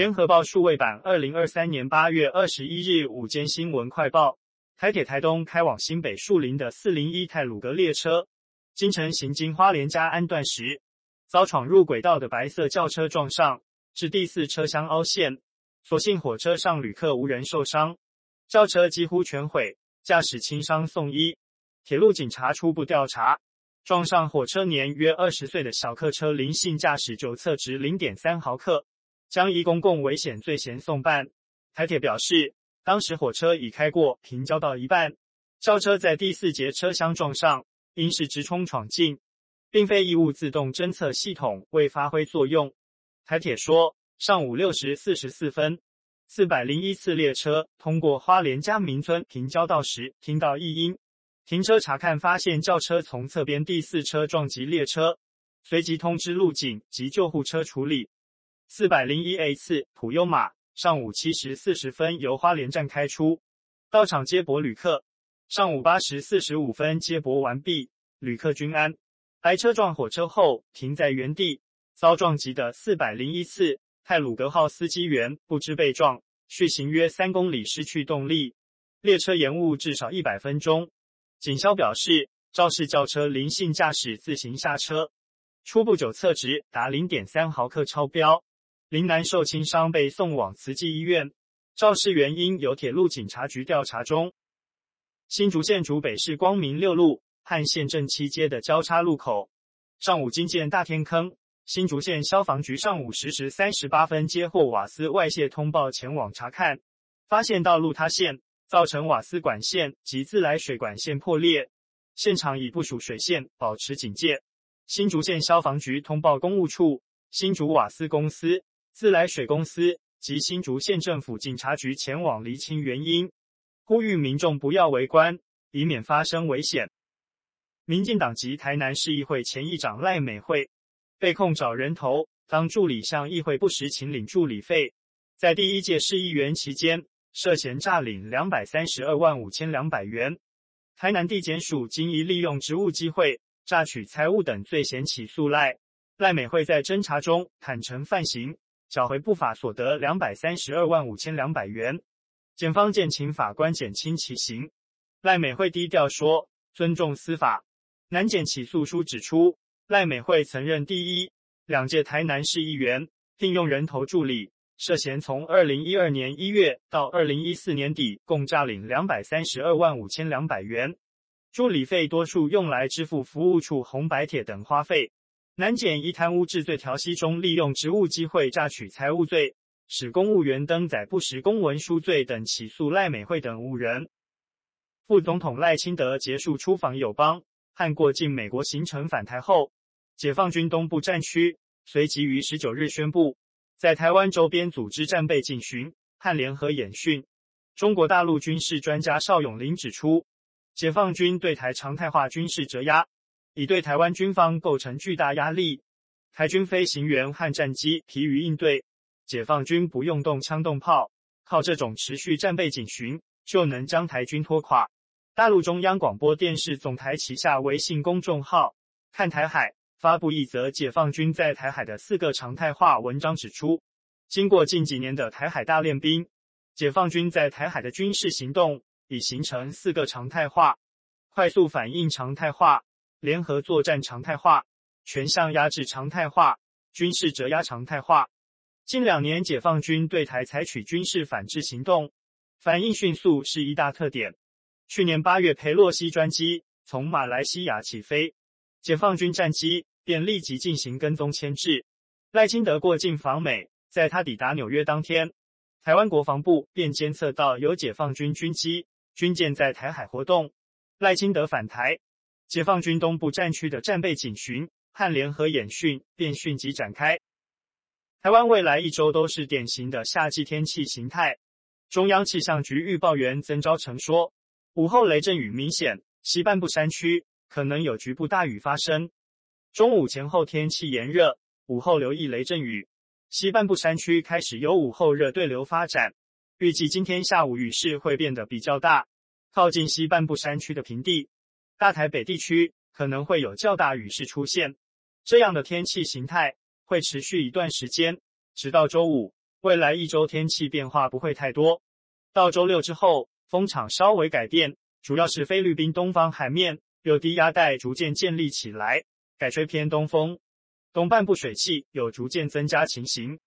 联合报数位版二零二三年八月二十一日午间新闻快报：台铁台东开往新北树林的四零一泰鲁格列车，今晨行经花莲嘉安段时，遭闯入轨道的白色轿车撞上，致第四车厢凹陷。所幸火车上旅客无人受伤，轿车几乎全毁，驾驶轻伤送医。铁路警察初步调查，撞上火车年约二十岁的小客车林姓驾驶酒测值零点三毫克。将依公共危险罪嫌送办。台铁表示，当时火车已开过平交道一半，轿车在第四节车厢撞上，因是直冲闯进，并非异物自动侦测系统未发挥作用。台铁说，上午六时四十四分，四百零一次列车通过花莲嘉明村平交道时，听到异音，停车查看，发现轿车从侧边第四车撞击列车，随即通知路警及救护车处理。四百零一 A 次普悠玛上午七时四十分由花莲站开出，到场接驳旅客。上午八时四十五分接驳完毕，旅客均安。白车撞火车后停在原地，遭撞击的四百零一次泰鲁阁号司机员不知被撞，续行约三公里失去动力，列车延误至少一百分钟。警消表示，肇事轿车林姓驾驶自行下车，初步酒测值达零点三毫克超标。林男受轻伤，被送往慈济医院。肇事原因由铁路警察局调查中。新竹县竹北市光明六路和县政七街的交叉路口，上午惊见大天坑。新竹县消防局上午十时三十八分接获瓦斯外泄通报，前往查看，发现道路塌陷，造成瓦斯管线及自来水管线破裂。现场已部署水线，保持警戒。新竹县消防局通报公务处、新竹瓦斯公司。自来水公司及新竹县政府警察局前往厘清原因，呼吁民众不要围观，以免发生危险。民进党籍台南市议会前议长赖美惠被控找人头当助理，向议会不实请领助理费，在第一届市议员期间涉嫌诈领两百三十二万五千两百元。台南地检署经一利用职务机会诈取财物等罪嫌起诉赖赖美惠，在侦查中坦承犯行。缴回不法所得两百三十二万五千两百元，检方建请法官减轻其刑。赖美惠低调说尊重司法。南检起诉书指出，赖美惠曾任第一、两届台南市议员，聘用人头助理，涉嫌从二零一二年一月到二零一四年底，共诈领两百三十二万五千两百元，助理费多数用来支付服务处红白帖等花费。南检依贪污治罪条稀中利用职务机会诈取财物罪，使公务员登载不实公文书罪等起诉赖美惠等五人。副总统赖清德结束出访友邦和过境美国行程返台后，解放军东部战区随即于十九日宣布，在台湾周边组织战备警巡和联合演训。中国大陆军事专家邵永林指出，解放军对台常态化军事折压。已对台湾军方构成巨大压力，台军飞行员和战机疲于应对，解放军不用动枪动炮，靠这种持续战备警巡就能将台军拖垮。大陆中央广播电视总台旗下微信公众号“看台海”发布一则解放军在台海的四个常态化文章，指出，经过近几年的台海大练兵，解放军在台海的军事行动已形成四个常态化：快速反应常态化。联合作战常态化、全项压制常态化、军事折压常态化。近两年，解放军对台采取军事反制行动，反应迅速是一大特点。去年八月，裴洛西专机从马来西亚起飞，解放军战机便立即进行跟踪牵制。赖清德过境访美，在他抵达纽约当天，台湾国防部便监测到有解放军军机、军舰在台海活动。赖清德返台。解放军东部战区的战备警巡和联合演训便迅即展开。台湾未来一周都是典型的夏季天气形态。中央气象局预报员曾昭成说，午后雷阵雨明显，西半部山区可能有局部大雨发生。中午前后天气炎热，午后留意雷阵雨。西半部山区开始有午后热对流发展，预计今天下午雨势会变得比较大，靠近西半部山区的平地。大台北地区可能会有较大雨势出现，这样的天气形态会持续一段时间，直到周五。未来一周天气变化不会太多。到周六之后，风场稍微改变，主要是菲律宾东方海面有低压带逐渐建立起来，改吹偏东风，东半部水汽有逐渐增加情形。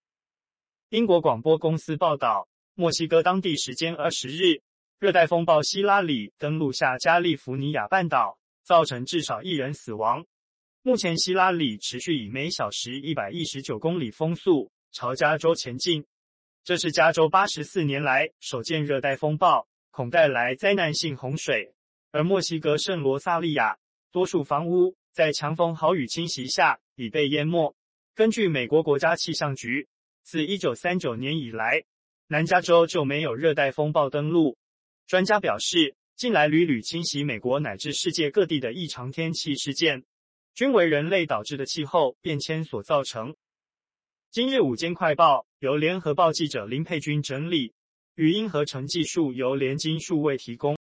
英国广播公司报道，墨西哥当地时间二十日，热带风暴希拉里登陆下加利福尼亚半岛，造成至少一人死亡。目前，希拉里持续以每小时一百一十九公里风速朝加州前进，这是加州八十四年来首见热带风暴，恐带来灾难性洪水。而墨西哥圣罗萨利亚多数房屋在强风豪雨侵袭下已被淹没。根据美国国家气象局，自一九三九年以来，南加州就没有热带风暴登陆。专家表示，近来屡屡侵袭美国乃至世界各地的异常天气事件，均为人类导致的气候变迁所造成。今日午间快报由联合报记者林佩君整理，语音合成技术由联金数位提供。